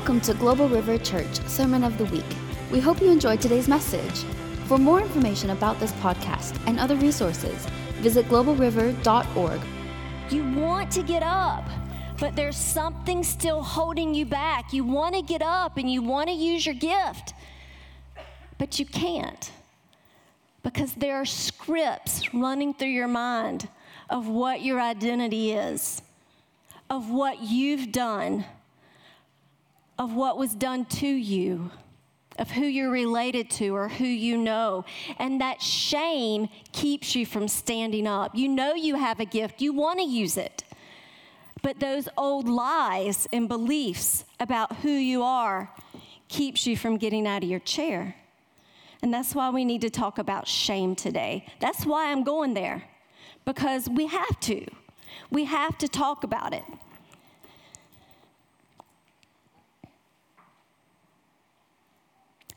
Welcome to Global River Church Sermon of the Week. We hope you enjoyed today's message. For more information about this podcast and other resources, visit globalriver.org. You want to get up, but there's something still holding you back. You want to get up and you want to use your gift, but you can't because there are scripts running through your mind of what your identity is, of what you've done, of what was done to you, of who you're related to or who you know. And that shame keeps you from standing up. You know you have a gift, you want to use it. But those old lies and beliefs about who you are keeps you from getting out of your chair. And that's why we need to talk about shame today. That's why I'm going there, because we have to. We have to talk about it.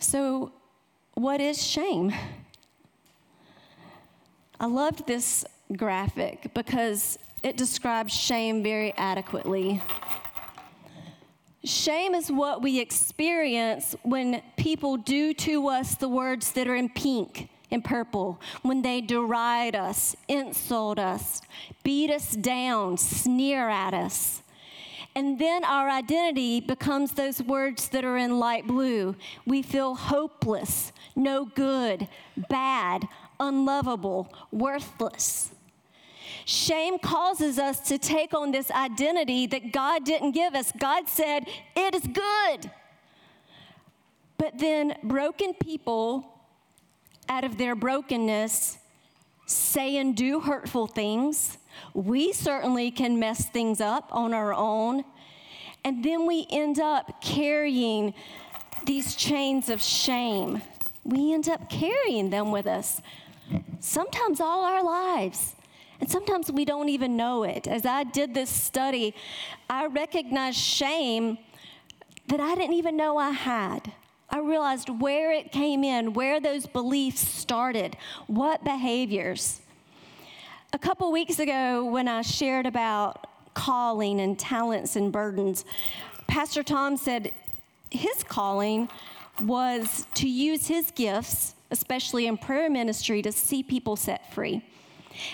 So, what is shame? I loved this graphic because it describes shame very adequately. Shame is what we experience when people do to us the words that are in pink and purple, when they deride us, insult us, beat us down, sneer at us. And then our identity becomes those words that are in light blue. We feel hopeless, no good, bad, unlovable, worthless. Shame causes us to take on this identity that God didn't give us. God said, It is good. But then broken people, out of their brokenness, say and do hurtful things. We certainly can mess things up on our own. And then we end up carrying these chains of shame. We end up carrying them with us, sometimes all our lives. And sometimes we don't even know it. As I did this study, I recognized shame that I didn't even know I had. I realized where it came in, where those beliefs started, what behaviors. A couple weeks ago, when I shared about calling and talents and burdens, Pastor Tom said his calling was to use his gifts, especially in prayer ministry, to see people set free.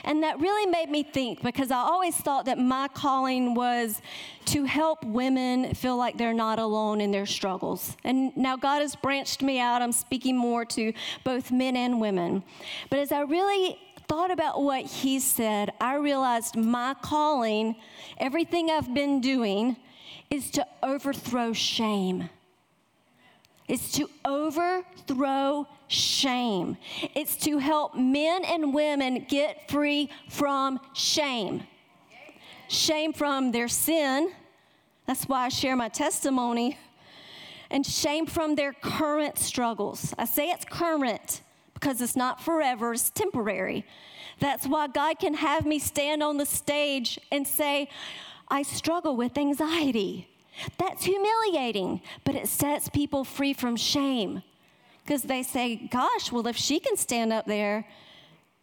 And that really made me think because I always thought that my calling was to help women feel like they're not alone in their struggles. And now God has branched me out. I'm speaking more to both men and women. But as I really thought about what he said, I realized my calling, everything I've been doing, is to overthrow shame. It's to overthrow shame. It's to help men and women get free from shame. Shame from their sin. That's why I share my testimony. And shame from their current struggles. I say it's current because it's not forever, it's temporary. That's why God can have me stand on the stage and say, I struggle with anxiety. That's humiliating, but it sets people free from shame because they say, Gosh, well, if she can stand up there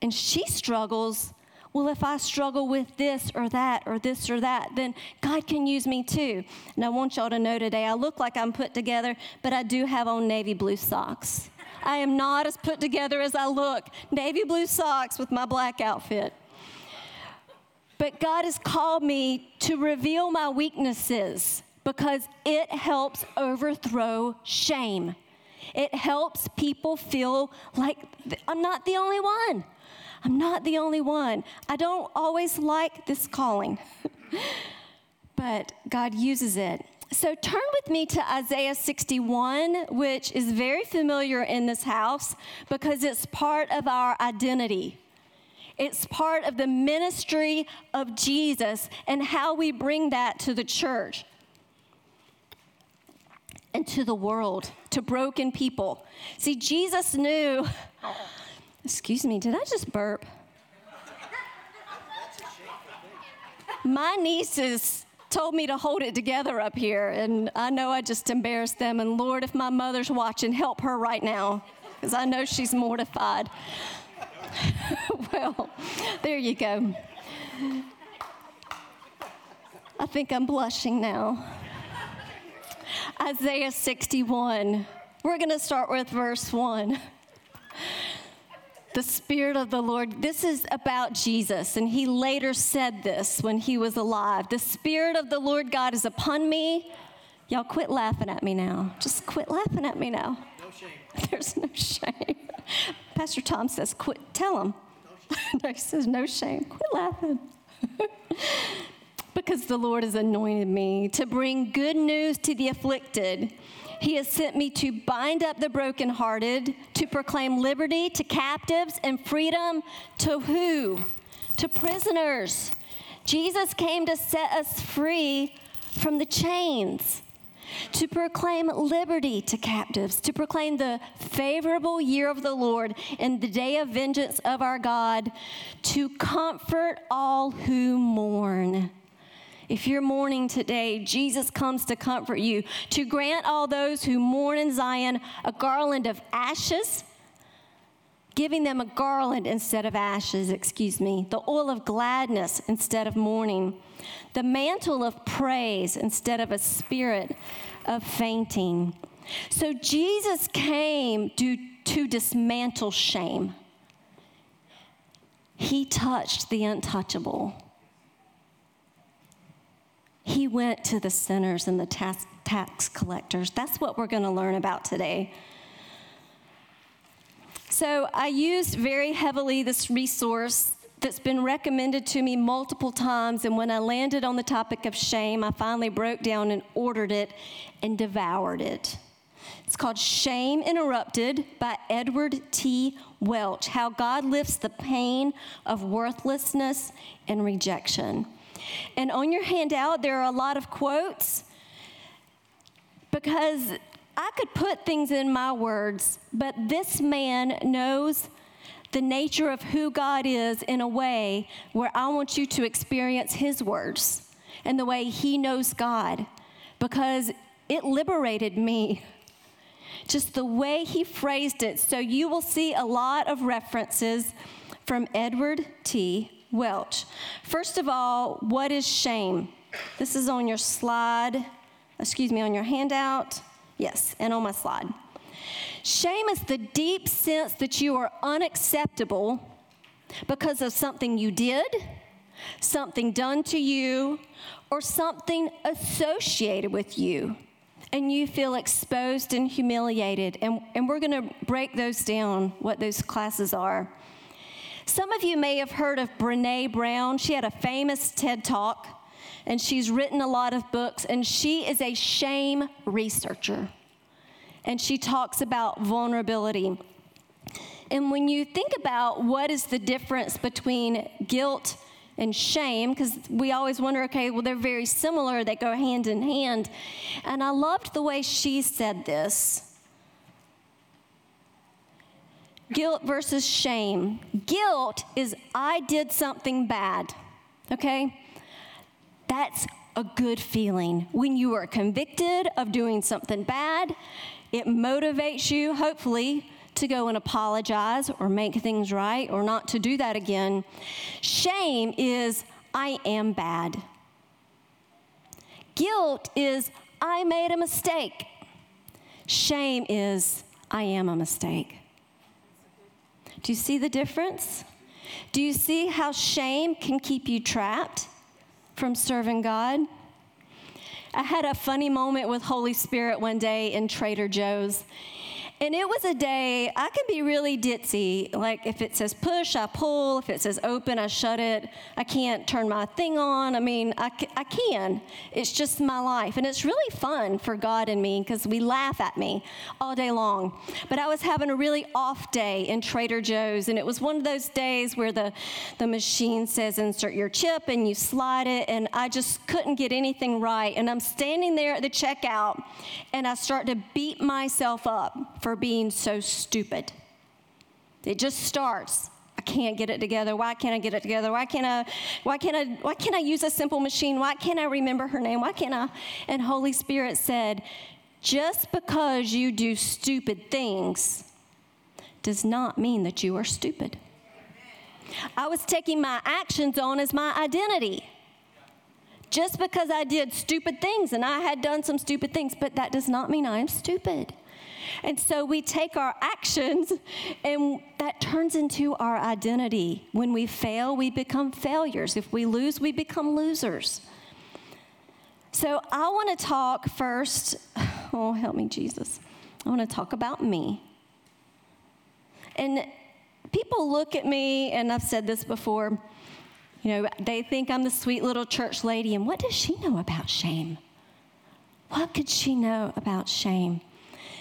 and she struggles, well, if I struggle with this or that or this or that, then God can use me too. And I want y'all to know today, I look like I'm put together, but I do have on navy blue socks. I am not as put together as I look. Navy blue socks with my black outfit. But God has called me to reveal my weaknesses because it helps overthrow shame. It helps people feel like I'm not the only one. I'm not the only one. I don't always like this calling, but God uses it. So turn with me to Isaiah 61, which is very familiar in this house because it's part of our identity. It's part of the ministry of Jesus and how we bring that to the church and to the world, to broken people. See, Jesus knew. Excuse me, did I just burp? My nieces told me to hold it together up here, and I know I just embarrassed them. And Lord, if my mother's watching, help her right now, because I know she's mortified. well, there you go. I think I'm blushing now. Isaiah 61. We're going to start with verse 1. The Spirit of the Lord, this is about Jesus, and he later said this when he was alive. The Spirit of the Lord God is upon me. Y'all quit laughing at me now. Just quit laughing at me now. No shame. There's no shame. Pastor Tom says, quit, tell him. No, he says, no shame. Quit laughing. because the Lord has anointed me to bring good news to the afflicted. He has sent me to bind up the brokenhearted, to proclaim liberty to captives and freedom to who? To prisoners. Jesus came to set us free from the chains, to proclaim liberty to captives, to proclaim the favorable year of the Lord and the day of vengeance of our God, to comfort all who mourn if you're mourning today, Jesus comes to comfort you, to grant all those who mourn in Zion a garland of ashes, giving them a garland instead of ashes, excuse me, the oil of gladness instead of mourning, the mantle of praise instead of a spirit of fainting. So Jesus came to, to dismantle shame. He touched the untouchable he went to the sinners and the tax, tax collectors. That's what we're going to learn about today. So, I used very heavily this resource that's been recommended to me multiple times. And when I landed on the topic of shame, I finally broke down and ordered it and devoured it. It's called Shame Interrupted by Edward T. Welch How God Lifts the Pain of Worthlessness and Rejection. And on your handout, there are a lot of quotes because I could put things in my words, but this man knows the nature of who God is in a way where I want you to experience his words and the way he knows God because it liberated me. Just the way he phrased it. So you will see a lot of references from Edward T. Welch. First of all, what is shame? This is on your slide, excuse me, on your handout. Yes, and on my slide. Shame is the deep sense that you are unacceptable because of something you did, something done to you, or something associated with you. And you feel exposed and humiliated. And, and we're going to break those down, what those classes are. Some of you may have heard of Brene Brown. She had a famous TED Talk, and she's written a lot of books, and she is a shame researcher. And she talks about vulnerability. And when you think about what is the difference between guilt and shame, because we always wonder, okay, well, they're very similar, they go hand in hand. And I loved the way she said this. Guilt versus shame. Guilt is I did something bad, okay? That's a good feeling. When you are convicted of doing something bad, it motivates you, hopefully, to go and apologize or make things right or not to do that again. Shame is I am bad. Guilt is I made a mistake. Shame is I am a mistake. Do you see the difference? Do you see how shame can keep you trapped from serving God? I had a funny moment with Holy Spirit one day in Trader Joe's. And it was a day, I can be really ditzy. Like if it says push, I pull. If it says open, I shut it. I can't turn my thing on. I mean, I, I can. It's just my life. And it's really fun for God and me because we laugh at me all day long. But I was having a really off day in Trader Joe's. And it was one of those days where the, the machine says insert your chip and you slide it. And I just couldn't get anything right. And I'm standing there at the checkout and I start to beat myself up for being so stupid. It just starts. I can't get it together. Why can't I get it together? Why can't I why can't I why can't I use a simple machine? Why can't I remember her name? Why can't I? And Holy Spirit said, just because you do stupid things does not mean that you are stupid. I was taking my actions on as my identity. just because I did stupid things and I had done some stupid things, but that does not mean I am stupid. And so we take our actions and that turns into our identity. When we fail, we become failures. If we lose, we become losers. So I want to talk first. Oh, help me, Jesus. I want to talk about me. And people look at me, and I've said this before, you know, they think I'm the sweet little church lady, and what does she know about shame? What could she know about shame?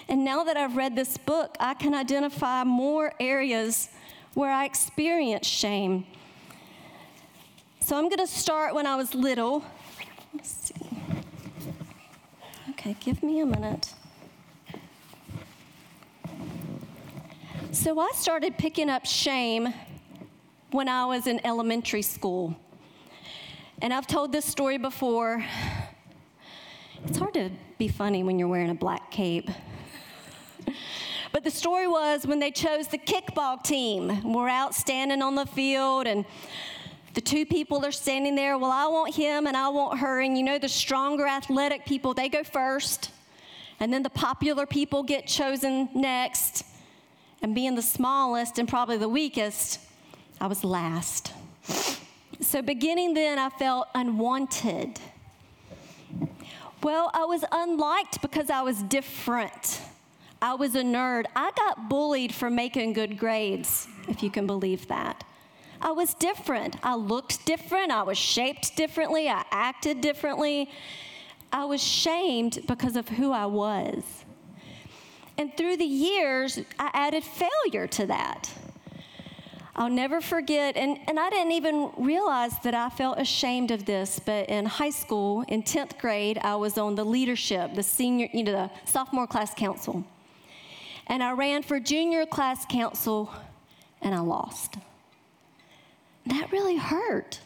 And now that I've read this book, I can identify more areas where I experienced shame. So I'm going to start when I was little. Let's see. Okay, give me a minute. So I started picking up shame when I was in elementary school. And I've told this story before. It's hard to be funny when you're wearing a black cape. But the story was when they chose the kickball team. We're out standing on the field, and the two people are standing there. Well, I want him and I want her. And you know, the stronger athletic people, they go first. And then the popular people get chosen next and being the smallest and probably the weakest, I was last. So, beginning then, I felt unwanted. Well, I was unliked because I was different. I was a nerd. I got bullied for making good grades, if you can believe that. I was different. I looked different. I was shaped differently. I acted differently. I was shamed because of who I was. And through the years, I added failure to that. I'll never forget, and, and I didn't even realize that I felt ashamed of this, but in high school, in 10th grade, I was on the leadership, the senior, you know, the sophomore class council. And I ran for junior class council, and I lost. That really hurt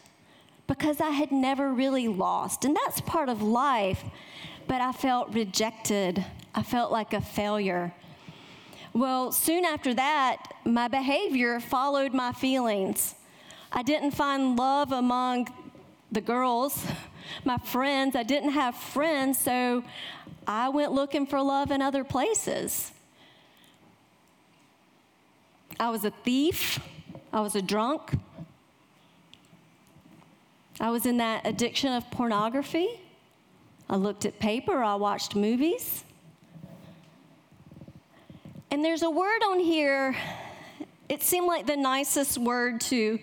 because I had never really lost. And that's part of life, but I felt rejected I felt like a failure. Well, soon after that, my behavior followed my feelings. I didn't find love among the girls, my friends. I didn't have friends, so I went looking for love in other places. I was a thief, I was a drunk, I was in that addiction of pornography. I looked at paper, I watched movies. And there's a word on here, it seemed like the nicest word to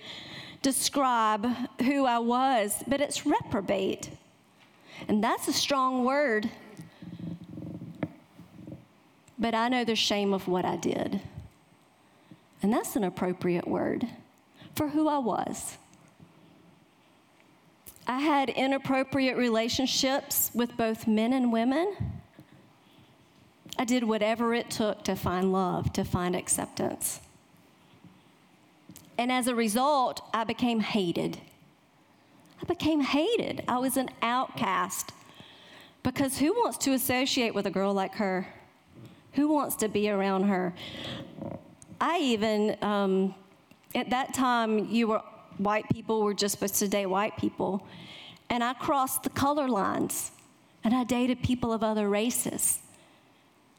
describe who I was, but it's reprobate. And that's a strong word. But I know the shame of what I did. And that's an appropriate word for who I was. I had inappropriate relationships with both men and women. I did whatever it took to find love, to find acceptance. And as a result, I became hated. I became hated. I was an outcast. Because who wants to associate with a girl like her? Who wants to be around her? I even, um, at that time, you were white people were just supposed to date white people. And I crossed the color lines and I dated people of other races.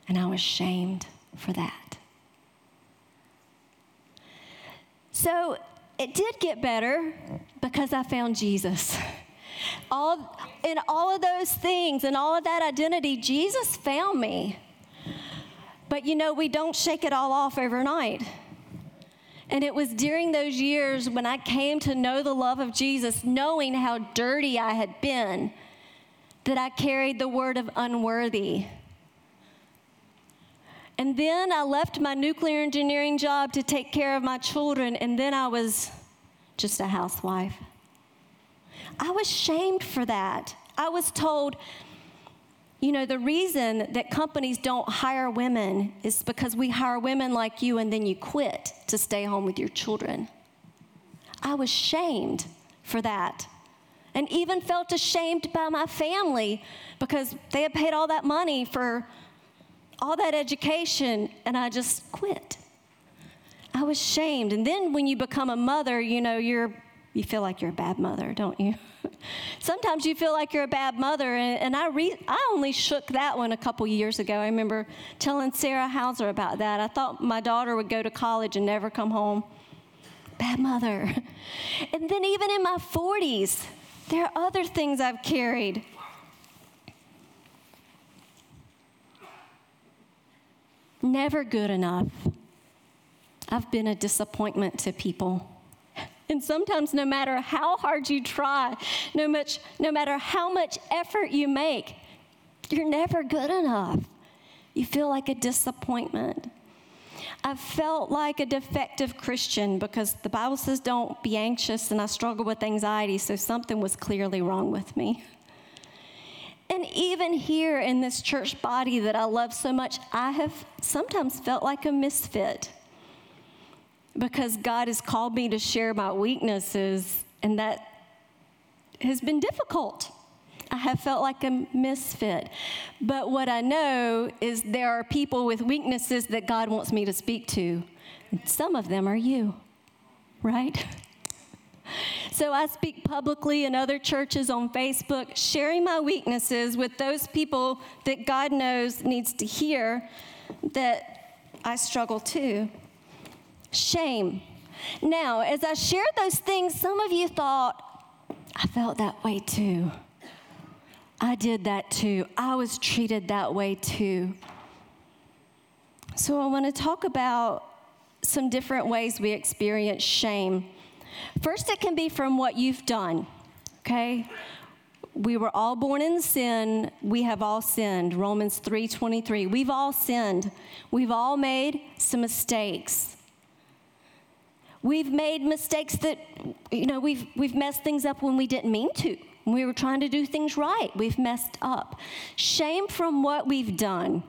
And I was shamed for that. So it did get better because I found Jesus. All, in all of those things and all of that identity, Jesus found me. But you know, we don't shake it all off overnight. And it was during those years when I came to know the love of Jesus, knowing how dirty I had been, that I carried the word of unworthy and then I left my nuclear engineering job to take care of my children, and then I was just a housewife. I was shamed for that. I was told, you know, the reason that companies don't hire women is because we hire women like you and then you quit to stay home with your children. I was shamed for that. And even felt ashamed by my family because they had paid all that money for all that education, and I just quit. I was shamed. And then when you become a mother, you know, you're you feel like you're a bad mother, don't you? Sometimes you feel like you're a bad mother, and, and I, re- I only shook that one a couple years ago. I remember telling Sarah Hauser about that. I thought my daughter would go to college and never come home. Bad mother. And then, even in my 40s, there are other things I've carried. Never good enough. I've been a disappointment to people. And sometimes, no matter how hard you try, no, much, no matter how much effort you make, you're never good enough. You feel like a disappointment. I've felt like a defective Christian because the Bible says don't be anxious, and I struggle with anxiety, so something was clearly wrong with me. And even here in this church body that I love so much, I have sometimes felt like a misfit because God has called me to share my weaknesses, and that has been difficult. I have felt like a misfit. But what I know is there are people with weaknesses that God wants me to speak to. Some of them are you, right? So I speak publicly in other churches on Facebook, sharing my weaknesses with those people that God knows needs to hear that I struggle too. Shame. Now, as I shared those things, some of you thought, I felt that way too. I did that too. I was treated that way too. So I want to talk about some different ways we experience shame. First, it can be from what you've done, okay? We were all born in sin. We have all sinned. Romans 3:23. We've all sinned. We've all made some mistakes. We've made mistakes that, you know, we've, we've messed things up when we didn't mean to. we were trying to do things right. We've messed up. Shame from what we've done.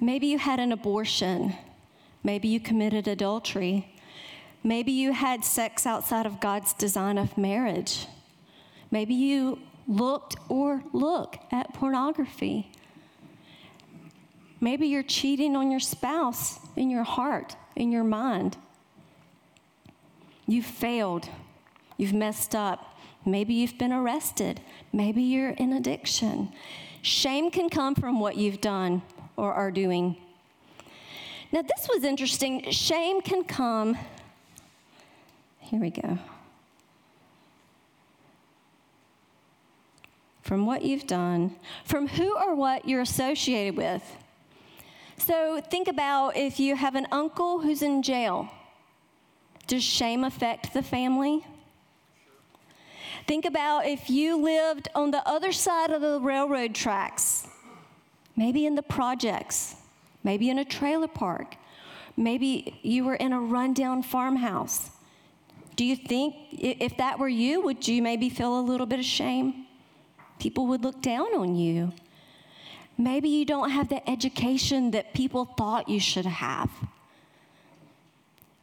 Maybe you had an abortion. Maybe you committed adultery. Maybe you had sex outside of God's design of marriage. Maybe you looked or look at pornography. Maybe you're cheating on your spouse in your heart, in your mind. You've failed. You've messed up. Maybe you've been arrested. Maybe you're in addiction. Shame can come from what you've done or are doing. Now, this was interesting. Shame can come. Here we go. From what you've done, from who or what you're associated with. So think about if you have an uncle who's in jail. Does shame affect the family? Think about if you lived on the other side of the railroad tracks, maybe in the projects, maybe in a trailer park, maybe you were in a rundown farmhouse. Do you think if that were you, would you maybe feel a little bit of shame? People would look down on you. Maybe you don't have the education that people thought you should have.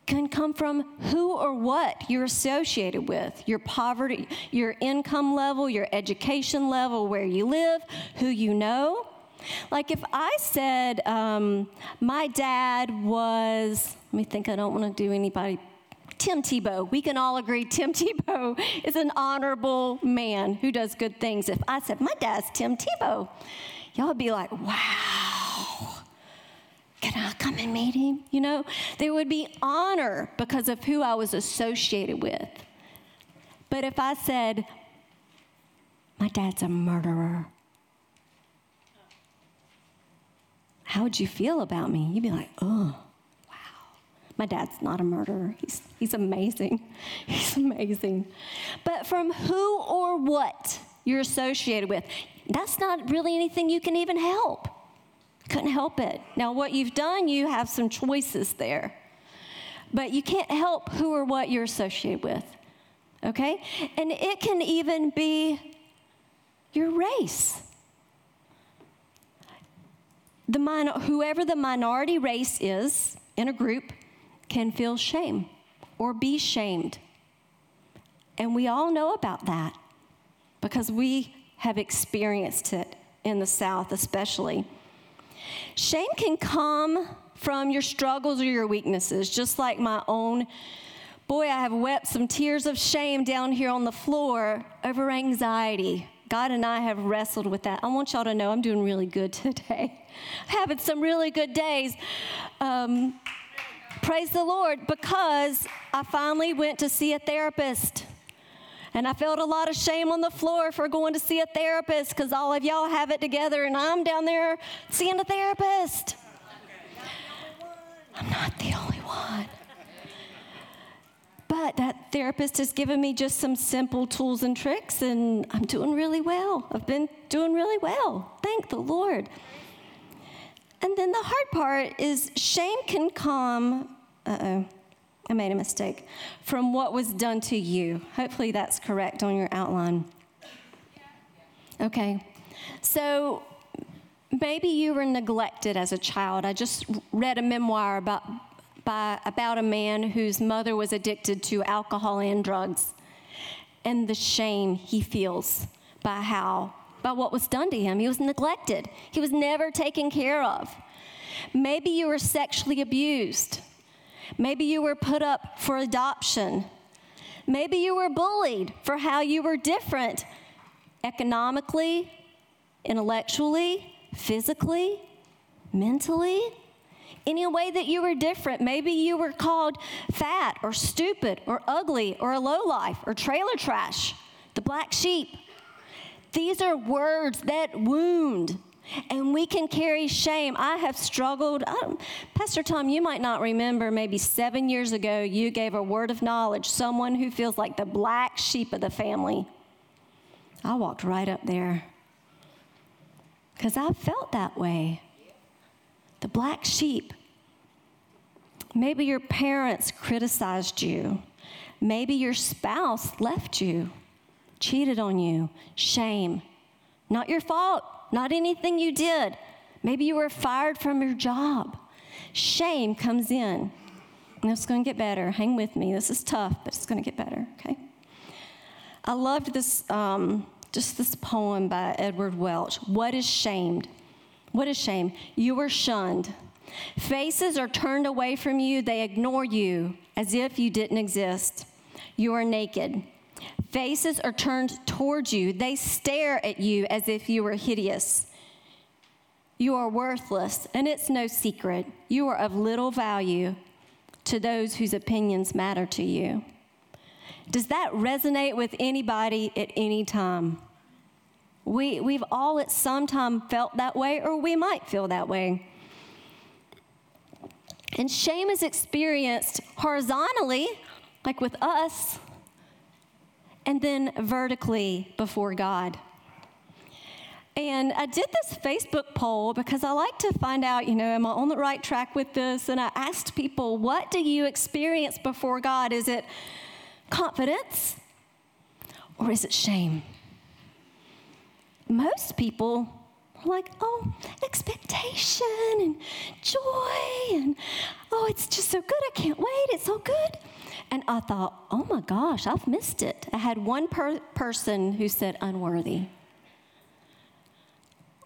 Can come from who or what you're associated with your poverty, your income level, your education level, where you live, who you know. Like if I said, um, my dad was, let me think, I don't want to do anybody Tim Tebow. We can all agree Tim Tebow is an honorable man who does good things. If I said, my dad's Tim Tebow, y'all would be like, wow, can I come and meet him? You know, there would be honor because of who I was associated with. But if I said, my dad's a murderer, how would you feel about me? You'd be like, oh, wow. My dad's not a murderer. He's, he's amazing. He's amazing. But from who or what you're associated with, that's not really anything you can even help. Couldn't help it. Now, what you've done, you have some choices there. But you can't help who or what you're associated with. Okay? And it can even be your race. The whoever the minority race is in a group can feel shame or be shamed. And we all know about that because we have experienced it in the South, especially. Shame can come from your struggles or your weaknesses, just like my own. Boy, I have wept some tears of shame down here on the floor over anxiety. God and I have wrestled with that. I want y'all to know I'm doing really good today. I'm Having some really good days. Um, praise the Lord, because I finally went to see a therapist. And I felt a lot of shame on the floor for going to see a therapist because all of y'all have it together and I'm down there seeing a therapist. I'm not the only one. But that therapist has given me just some simple tools and tricks, and I'm doing really well. I've been doing really well. Thank the Lord. And then the hard part is shame can come. Uh oh, I made a mistake. From what was done to you. Hopefully that's correct on your outline. Okay. So maybe you were neglected as a child. I just read a memoir about, by, about a man whose mother was addicted to alcohol and drugs and the shame he feels by how by what was done to him. He was neglected. He was never taken care of. Maybe you were sexually abused. Maybe you were put up for adoption. Maybe you were bullied for how you were different economically, intellectually, physically, mentally, any way that you were different. Maybe you were called fat or stupid or ugly or a lowlife or trailer trash, the black sheep. These are words that wound. And we can carry shame. I have struggled. Pastor Tom, you might not remember, maybe seven years ago, you gave a word of knowledge, someone who feels like the black sheep of the family. I walked right up there because I felt that way. The black sheep. Maybe your parents criticized you. Maybe your spouse left you, cheated on you. Shame. Not your fault, not anything you did. Maybe you were fired from your job. Shame comes in. And it's going to get better. Hang with me. This is tough, but it's going to get better, okay? I loved this um, just this poem by Edward Welch. What is shamed? What is shame? You are shunned. Faces are turned away from you, they ignore you as if you didn't exist. You are naked. Faces are turned towards you, they stare at you as if you were hideous. You are worthless, and it's no secret. You are of little value to those whose opinions matter to you. Does that resonate with anybody at any time? We, we've all at some time felt that way, or we might feel that way. And shame is experienced horizontally, like with us, and then vertically before God. And I did this Facebook poll because I like to find out, you know, am I on the right track with this? And I asked people, what do you experience before God? Is it confidence or is it shame? Most people were like, oh, expectation and joy, and oh, it's just so good. I can't wait. It's so good. And I thought, oh my gosh, I've missed it. I had one per- person who said unworthy.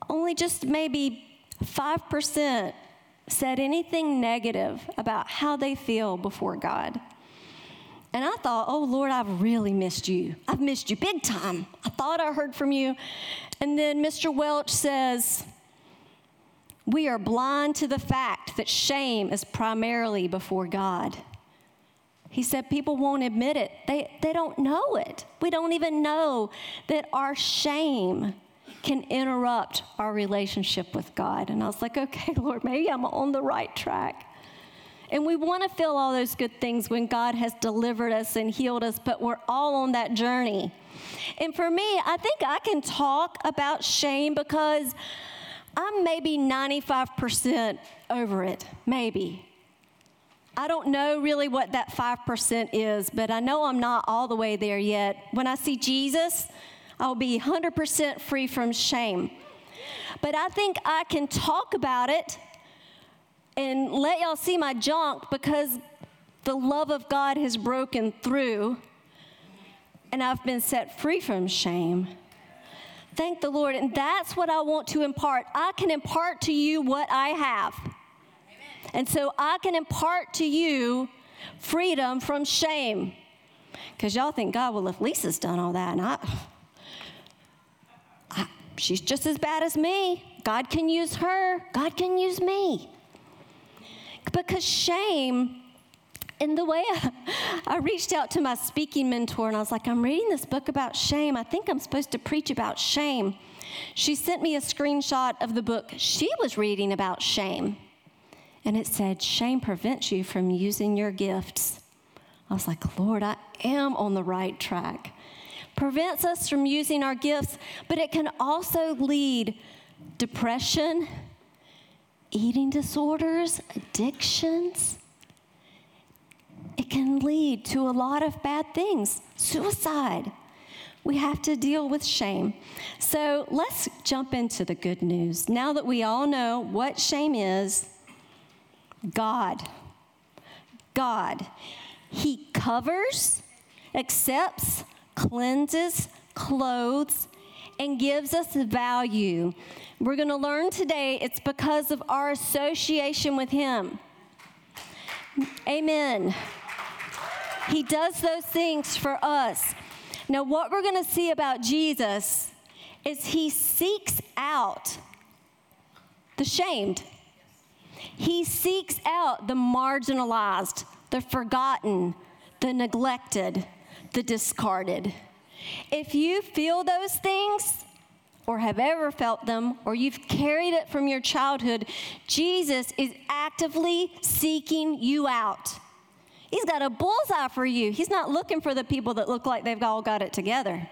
Only just maybe 5% said anything negative about how they feel before God. And I thought, oh Lord, I've really missed you. I've missed you big time. I thought I heard from you. And then Mr. Welch says, we are blind to the fact that shame is primarily before God. He said people won't admit it. They, they don't know it. We don't even know that our shame can interrupt our relationship with God. And I was like, okay, Lord, maybe I'm on the right track. And we want to feel all those good things when God has delivered us and healed us, but we're all on that journey. And for me, I think I can talk about shame because I'm maybe 95% over it, maybe. I don't know really what that 5% is, but I know I'm not all the way there yet. When I see Jesus, I'll be 100% free from shame. But I think I can talk about it and let y'all see my junk because the love of God has broken through and I've been set free from shame. Thank the Lord. And that's what I want to impart. I can impart to you what I have. And so I can impart to you freedom from shame. Because y'all think, God, well, if Lisa's done all that, and I, I, she's just as bad as me. God can use her, God can use me. Because shame, in the way I, I reached out to my speaking mentor and I was like, I'm reading this book about shame. I think I'm supposed to preach about shame. She sent me a screenshot of the book she was reading about shame. And it said, Shame prevents you from using your gifts. I was like, Lord, I am on the right track. Prevents us from using our gifts, but it can also lead depression, eating disorders, addictions. It can lead to a lot of bad things, suicide. We have to deal with shame. So let's jump into the good news. Now that we all know what shame is, God. God. He covers, accepts, cleanses, clothes, and gives us value. We're going to learn today it's because of our association with Him. Amen. He does those things for us. Now, what we're going to see about Jesus is He seeks out the shamed. He seeks out the marginalized, the forgotten, the neglected, the discarded. If you feel those things, or have ever felt them, or you've carried it from your childhood, Jesus is actively seeking you out. He's got a bullseye for you. He's not looking for the people that look like they've all got it together.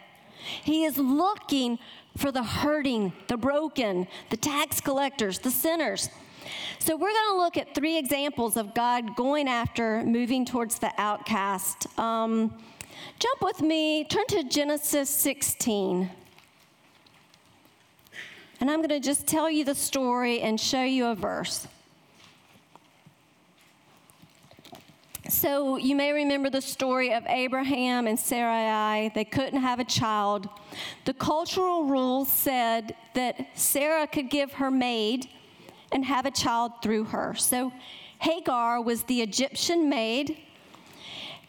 He is looking for the hurting, the broken, the tax collectors, the sinners. So, we're going to look at three examples of God going after moving towards the outcast. Um, jump with me, turn to Genesis 16. And I'm going to just tell you the story and show you a verse. So, you may remember the story of Abraham and Sarai. They couldn't have a child. The cultural rules said that Sarah could give her maid and have a child through her. So Hagar was the Egyptian maid.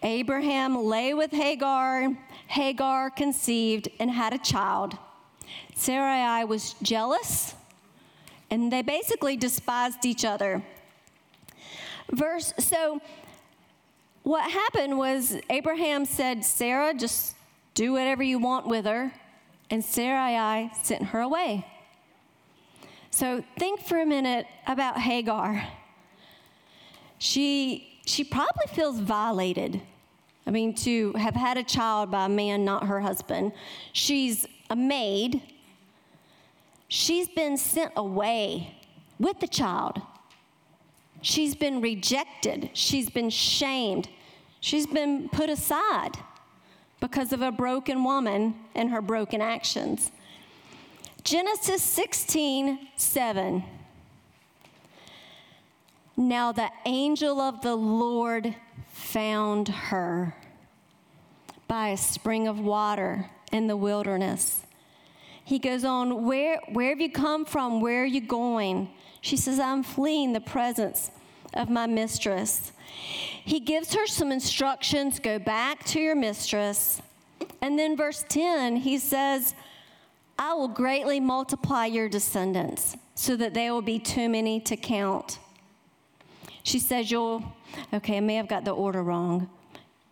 Abraham lay with Hagar. Hagar conceived and had a child. Sarai was jealous, and they basically despised each other. Verse so what happened was Abraham said, Sarah, just do whatever you want with her. And Sarai sent her away. So think for a minute about Hagar. She, she probably feels violated. I mean, to have had a child by a man, not her husband. She's a maid. She's been sent away with the child. She's been rejected. She's been shamed. She's been put aside because of a broken woman and her broken actions. Genesis 16, 7. Now the angel of the Lord found her by a spring of water in the wilderness. He goes on, Where, where have you come from? Where are you going? She says, I'm fleeing the presence of my mistress. He gives her some instructions go back to your mistress. And then, verse 10, he says, I will greatly multiply your descendants so that there will be too many to count. She says, You'll, okay, I may have got the order wrong.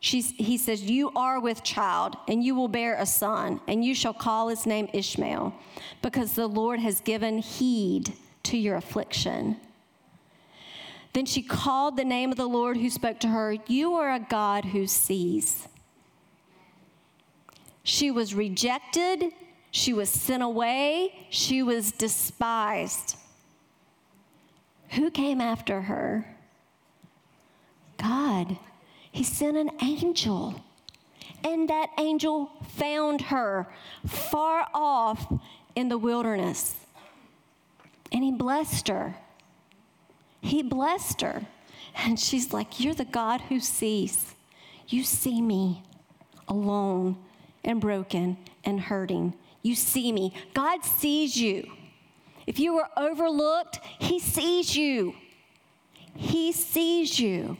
She's, he says, You are with child, and you will bear a son, and you shall call his name Ishmael, because the Lord has given heed to your affliction. Then she called the name of the Lord who spoke to her, You are a God who sees. She was rejected she was sent away. She was despised. Who came after her? God. He sent an angel. And that angel found her far off in the wilderness. And he blessed her. He blessed her. And she's like, You're the God who sees. You see me alone and broken and hurting. You see me. God sees you. If you were overlooked, He sees you. He sees you.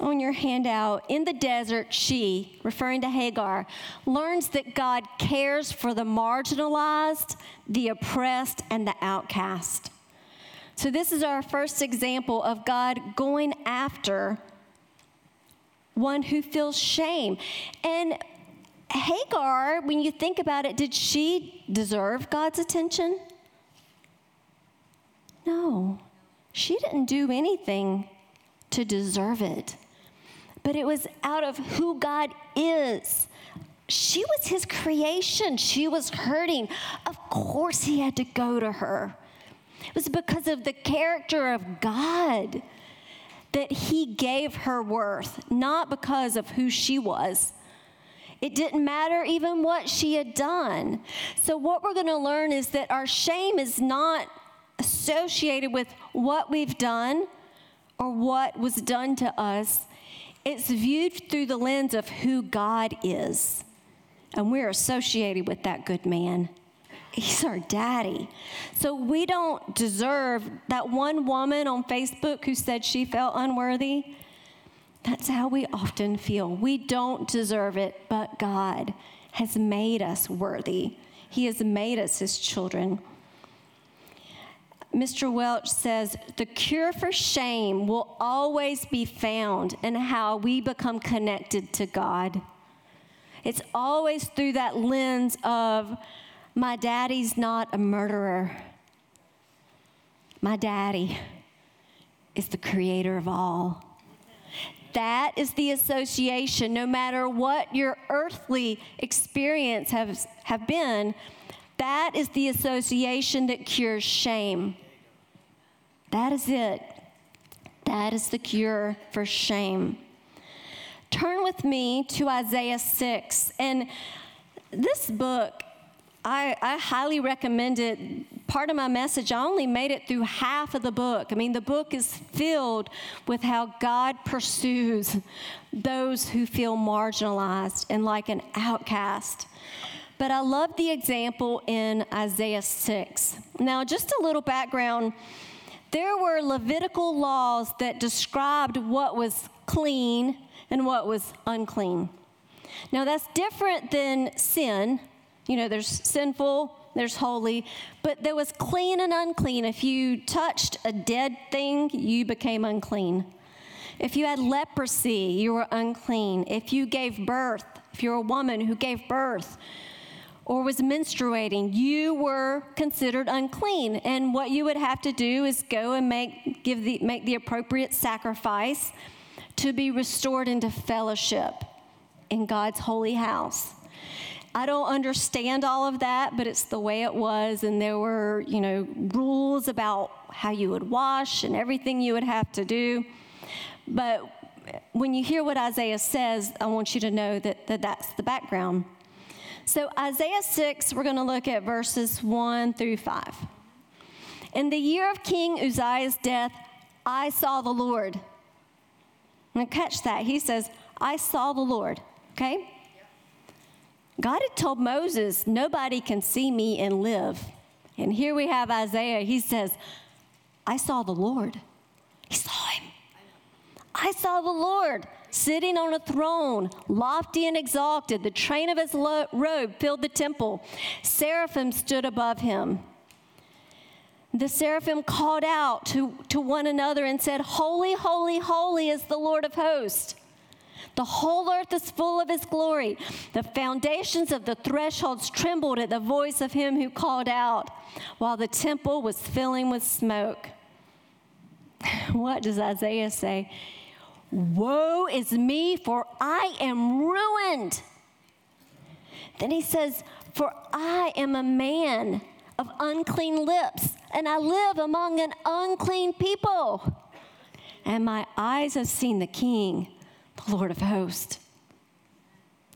On your handout, in the desert, she, referring to Hagar, learns that God cares for the marginalized, the oppressed, and the outcast. So, this is our first example of God going after one who feels shame. And Hagar, when you think about it, did she deserve God's attention? No, she didn't do anything to deserve it. But it was out of who God is. She was his creation. She was hurting. Of course, he had to go to her. It was because of the character of God that he gave her worth, not because of who she was. It didn't matter even what she had done. So, what we're going to learn is that our shame is not associated with what we've done or what was done to us. It's viewed through the lens of who God is. And we're associated with that good man. He's our daddy. So we don't deserve that one woman on Facebook who said she felt unworthy. That's how we often feel. We don't deserve it, but God has made us worthy. He has made us his children. Mr. Welch says the cure for shame will always be found in how we become connected to God. It's always through that lens of my daddy's not a murderer. My daddy is the creator of all. That is the association, no matter what your earthly experience has have been, that is the association that cures shame. That is it. That is the cure for shame. Turn with me to Isaiah 6. And this book I, I, highly recommend it. Part of my message, I only made it through half of the book. I mean, the book is filled with how God pursues those who feel marginalized and like an outcast. But I love the example in Isaiah 6. Now, just a little background there were Levitical laws that described what was clean and what was unclean. Now, that's different than sin you know, there's sinful, there's holy, but there was clean and unclean. If you touched a dead thing, you became unclean. If you had leprosy, you were unclean. If you gave birth, if you're a woman who gave birth or was menstruating, you were considered unclean. And what you would have to do is go and make, give the, make the appropriate sacrifice to be restored into fellowship in God's holy house. I don't understand all of that, but it's the way it was. And there were, you know, rules about how you would wash and everything you would have to do. But when you hear what Isaiah says, I want you to know that, that that's the background. So, Isaiah 6, we're going to look at verses 1 through 5. In the year of King Uzziah's death, I saw the Lord. Now, catch that. He says, I saw the Lord. Okay? God had told Moses, Nobody can see me and live. And here we have Isaiah. He says, I saw the Lord. He saw him. I saw the Lord sitting on a throne, lofty and exalted. The train of his lo- robe filled the temple. Seraphim stood above him. The seraphim called out to, to one another and said, Holy, holy, holy is the Lord of hosts. The whole earth is full of his glory. The foundations of the thresholds trembled at the voice of him who called out, while the temple was filling with smoke. What does Isaiah say? Woe is me, for I am ruined. Then he says, For I am a man of unclean lips, and I live among an unclean people. And my eyes have seen the King the Lord of hosts.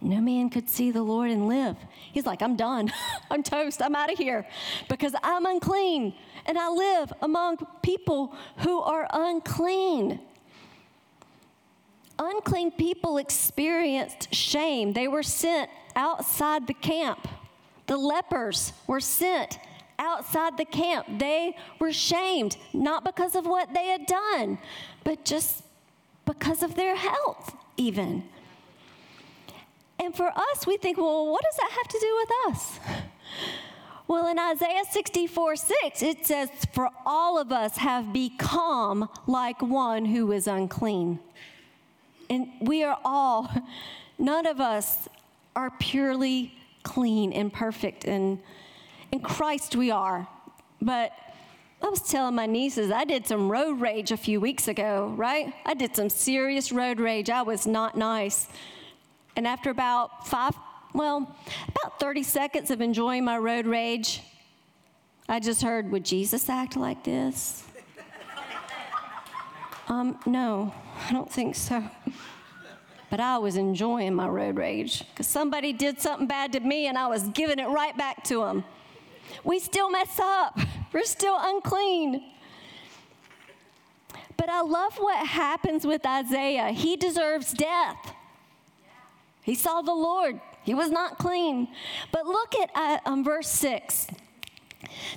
No man could see the Lord and live. He's like, I'm done. I'm toast. I'm out of here because I'm unclean and I live among people who are unclean. Unclean people experienced shame. They were sent outside the camp. The lepers were sent outside the camp. They were shamed, not because of what they had done, but just because of their health, even. And for us, we think, well, what does that have to do with us? Well, in Isaiah 64 6, it says, For all of us have become like one who is unclean. And we are all, none of us are purely clean and perfect. And in Christ we are. But I was telling my nieces, I did some road rage a few weeks ago, right? I did some serious road rage. I was not nice. And after about five, well, about 30 seconds of enjoying my road rage, I just heard, Would Jesus act like this? um, no, I don't think so. But I was enjoying my road rage because somebody did something bad to me and I was giving it right back to them. We still mess up, we're still unclean. But I love what happens with Isaiah. He deserves death. He saw the Lord, he was not clean. But look at uh, um, verse 6.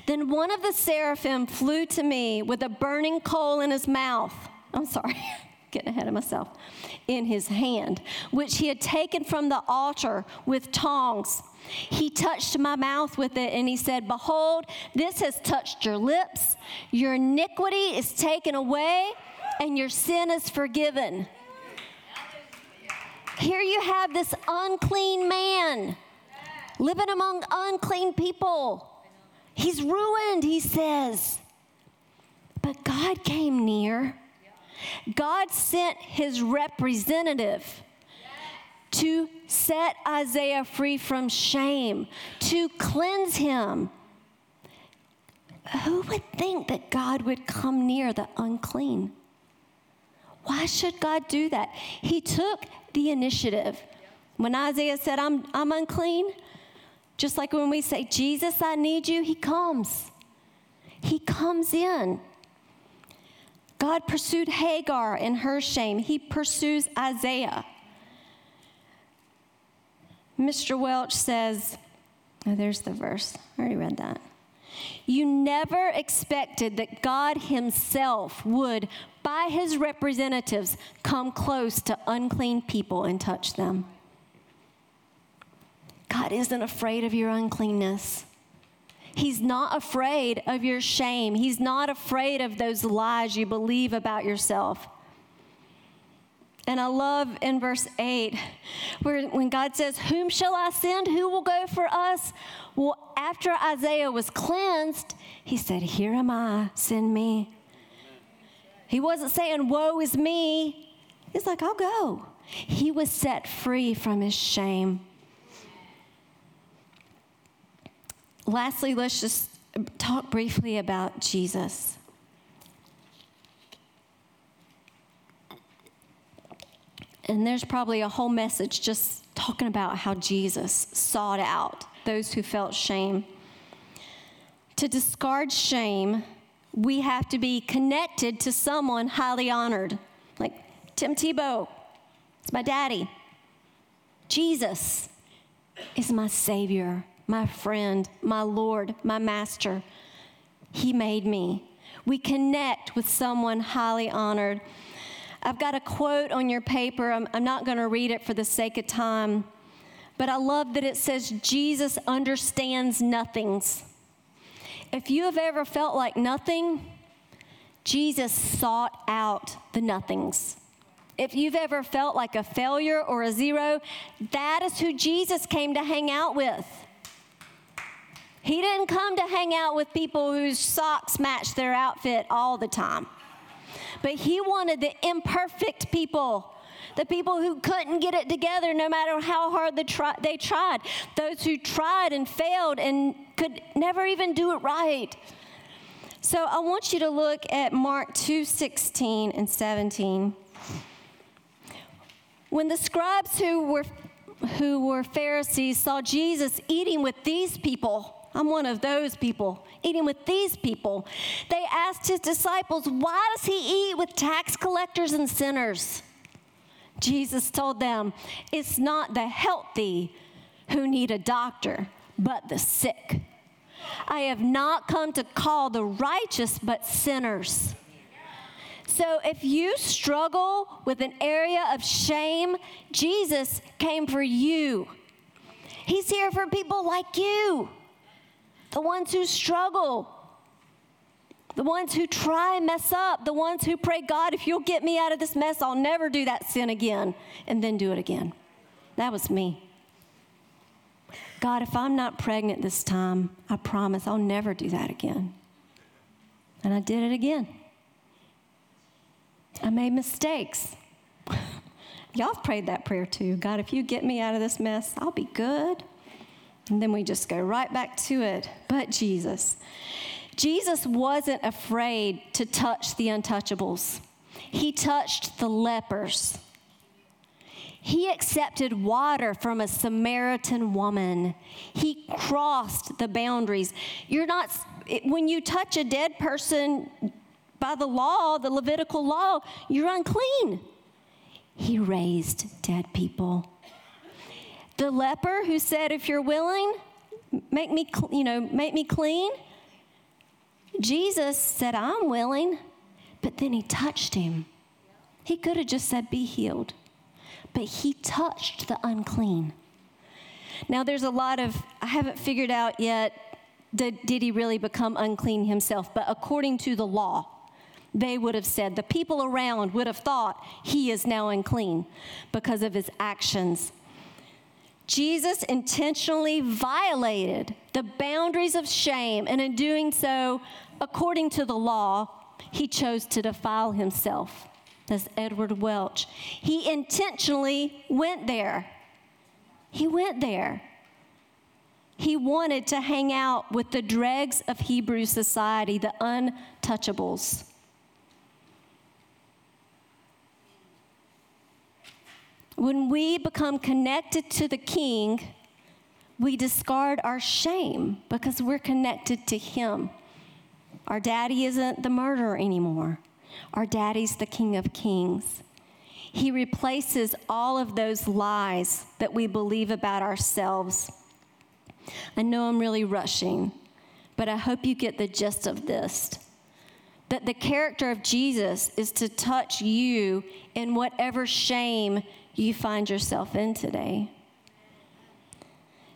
Then one of the seraphim flew to me with a burning coal in his mouth. I'm sorry, getting ahead of myself. In his hand, which he had taken from the altar with tongs. He touched my mouth with it and he said, Behold, this has touched your lips. Your iniquity is taken away and your sin is forgiven. Here you have this unclean man living among unclean people. He's ruined, he says. But God came near. God sent his representative to set Isaiah free from shame, to cleanse him. Who would think that God would come near the unclean? Why should God do that? He took the initiative. When Isaiah said, I'm, I'm unclean, just like when we say, Jesus, I need you, he comes. He comes in. God pursued Hagar in her shame, he pursues Isaiah. Mr. Welch says, oh, there's the verse. I already read that. You never expected that God Himself would, by His representatives, come close to unclean people and touch them. God isn't afraid of your uncleanness. He's not afraid of your shame. He's not afraid of those lies you believe about yourself. And I love in verse 8 where when God says, Whom shall I send? Who will go for us? Well, after Isaiah was cleansed, he said, Here am I, send me. He wasn't saying, Woe is me. He's like, I'll go. He was set free from his shame. Lastly, let's just talk briefly about Jesus. And there's probably a whole message just talking about how Jesus sought out those who felt shame. To discard shame, we have to be connected to someone highly honored, like Tim Tebow. It's my daddy. Jesus is my Savior, my friend, my Lord, my Master. He made me. We connect with someone highly honored. I've got a quote on your paper. I'm, I'm not going to read it for the sake of time, but I love that it says, Jesus understands nothings. If you have ever felt like nothing, Jesus sought out the nothings. If you've ever felt like a failure or a zero, that is who Jesus came to hang out with. He didn't come to hang out with people whose socks match their outfit all the time. But he wanted the imperfect people, the people who couldn't get it together no matter how hard they, try, they tried, those who tried and failed and could never even do it right. So I want you to look at Mark 2 16 and 17. When the scribes who were, who were Pharisees saw Jesus eating with these people, I'm one of those people, eating with these people. They asked his disciples, Why does he eat with tax collectors and sinners? Jesus told them, It's not the healthy who need a doctor, but the sick. I have not come to call the righteous, but sinners. So if you struggle with an area of shame, Jesus came for you. He's here for people like you, the ones who struggle, the ones who try and mess up, the ones who pray, God, if you'll get me out of this mess, I'll never do that sin again, and then do it again. That was me. God, if I'm not pregnant this time, I promise I'll never do that again. And I did it again. I made mistakes. Y'all prayed that prayer too. God, if you get me out of this mess, I'll be good. And then we just go right back to it. But Jesus, Jesus wasn't afraid to touch the untouchables, he touched the lepers. He accepted water from a Samaritan woman. He crossed the boundaries. You're not, when you touch a dead person, by the law, the Levitical law, you're unclean. He raised dead people. The leper who said, If you're willing, make me, you know, make me clean. Jesus said, I'm willing. But then he touched him. He could have just said, Be healed. But he touched the unclean. Now, there's a lot of, I haven't figured out yet, did, did he really become unclean himself? But according to the law, they would have said, the people around would have thought he is now unclean because of his actions. Jesus intentionally violated the boundaries of shame, and in doing so, according to the law, he chose to defile himself. That's Edward Welch. He intentionally went there. He went there. He wanted to hang out with the dregs of Hebrew society, the untouchables. When we become connected to the King, we discard our shame because we're connected to Him. Our daddy isn't the murderer anymore, our daddy's the King of Kings. He replaces all of those lies that we believe about ourselves. I know I'm really rushing, but I hope you get the gist of this. That the character of Jesus is to touch you in whatever shame you find yourself in today.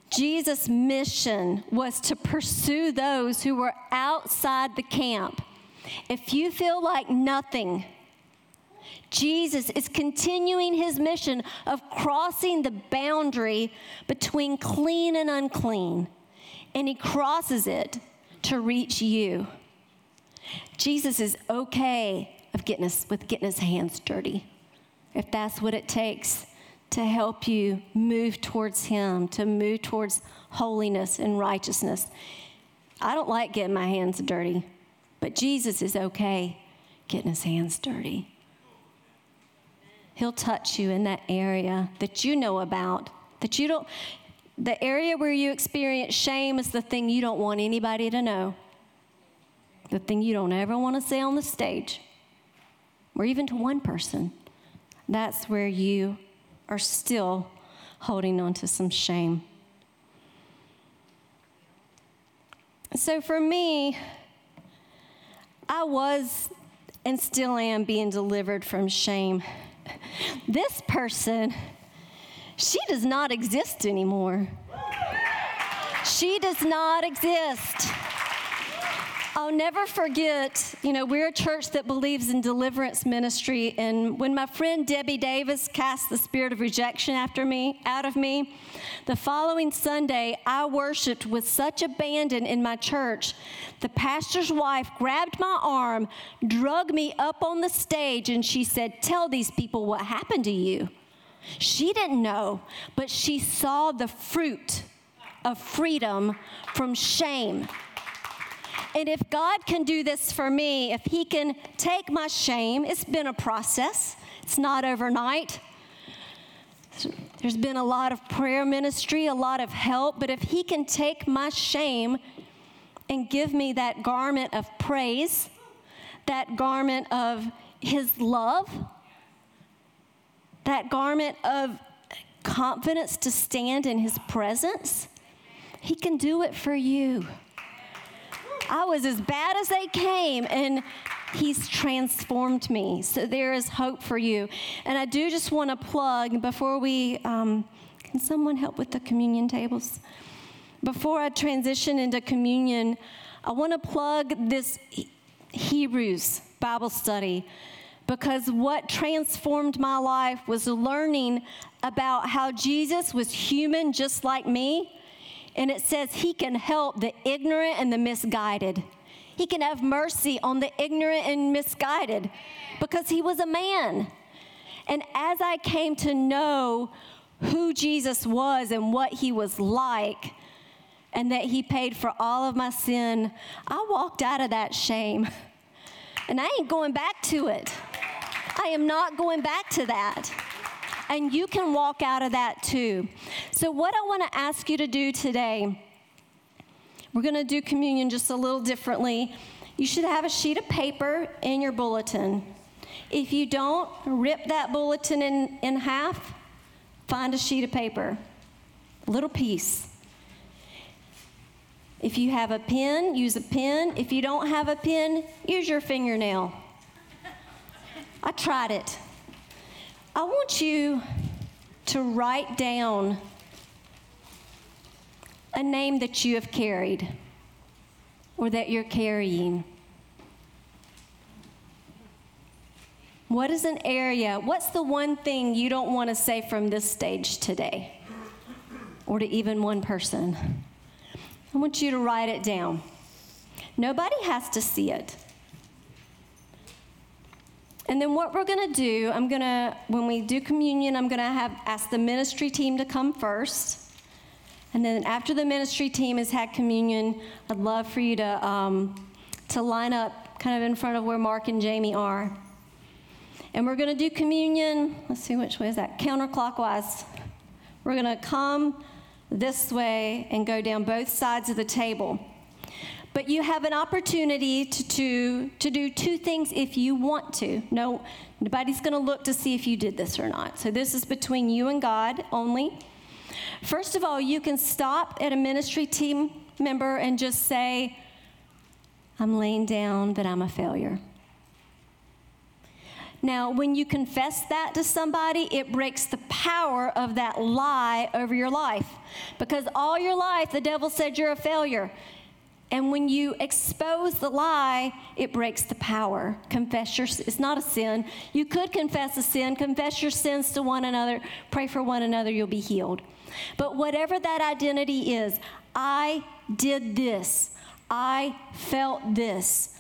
Jesus' mission was to pursue those who were outside the camp. If you feel like nothing, Jesus is continuing his mission of crossing the boundary between clean and unclean, and he crosses it to reach you. Jesus is okay of getting his, with getting his hands dirty if that's what it takes to help you move towards Him, to move towards holiness and righteousness. I don't like getting my hands dirty, but Jesus is okay getting his hands dirty. He'll touch you in that area that you know about, that you don't, the area where you experience shame is the thing you don't want anybody to know, the thing you don't ever want to say on the stage, or even to one person that's where you are still holding on to some shame. So for me, I was and still am being delivered from shame. This person, she does not exist anymore. She does not exist. I'll never forget, you know, we're a church that believes in deliverance ministry. And when my friend Debbie Davis cast the spirit of rejection after me, out of me, the following Sunday, I worshiped with such abandon in my church. The pastor's wife grabbed my arm, drug me up on the stage, and she said, Tell these people what happened to you. She didn't know, but she saw the fruit of freedom from shame. And if God can do this for me, if He can take my shame, it's been a process, it's not overnight. There's been a lot of prayer ministry, a lot of help, but if He can take my shame and give me that garment of praise, that garment of His love, that garment of confidence to stand in His presence, He can do it for you. I was as bad as they came, and He's transformed me. So there is hope for you. And I do just want to plug before we, um, can someone help with the communion tables? Before I transition into communion, I want to plug this Hebrews Bible study because what transformed my life was learning about how Jesus was human just like me. And it says he can help the ignorant and the misguided. He can have mercy on the ignorant and misguided because he was a man. And as I came to know who Jesus was and what he was like, and that he paid for all of my sin, I walked out of that shame. And I ain't going back to it. I am not going back to that. And you can walk out of that too. So, what I want to ask you to do today, we're going to do communion just a little differently. You should have a sheet of paper in your bulletin. If you don't, rip that bulletin in, in half, find a sheet of paper, a little piece. If you have a pen, use a pen. If you don't have a pen, use your fingernail. I tried it. I want you to write down a name that you have carried or that you're carrying. What is an area? What's the one thing you don't want to say from this stage today or to even one person? I want you to write it down. Nobody has to see it. And then what we're going to do, I'm going to, when we do communion, I'm going to have ask the ministry team to come first. And then after the ministry team has had communion, I'd love for you to, um, to line up kind of in front of where Mark and Jamie are. And we're going to do communion. Let's see which way is that? Counterclockwise. We're going to come this way and go down both sides of the table. But you have an opportunity to, to, to do two things if you want to. No, nobody's going to look to see if you did this or not. So this is between you and God only. First of all, you can stop at a ministry team member and just say, I'm laying down that I'm a failure. Now, when you confess that to somebody, it breaks the power of that lie over your life. Because all your life, the devil said you're a failure. And when you expose the lie, it breaks the power. Confess your it's not a sin. You could confess a sin, confess your sins to one another, pray for one another, you'll be healed. But whatever that identity is, I did this. I felt this.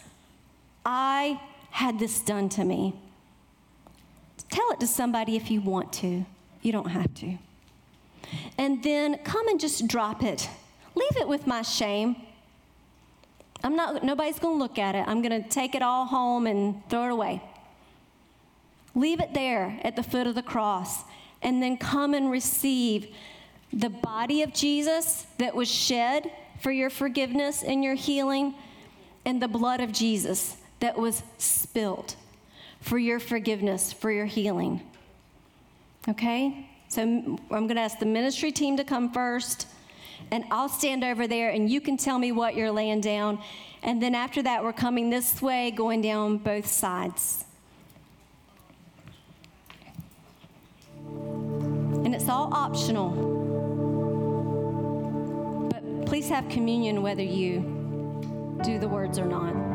I had this done to me. Tell it to somebody if you want to. You don't have to. And then come and just drop it. Leave it with my shame. I'm not, nobody's going to look at it. I'm going to take it all home and throw it away. Leave it there at the foot of the cross and then come and receive the body of Jesus that was shed for your forgiveness and your healing, and the blood of Jesus that was spilt for your forgiveness, for your healing. Okay? So I'm going to ask the ministry team to come first and I'll stand over there and you can tell me what you're laying down. And then after that, we're coming this way, going down both sides. And it's all optional. But please have communion whether you do the words or not.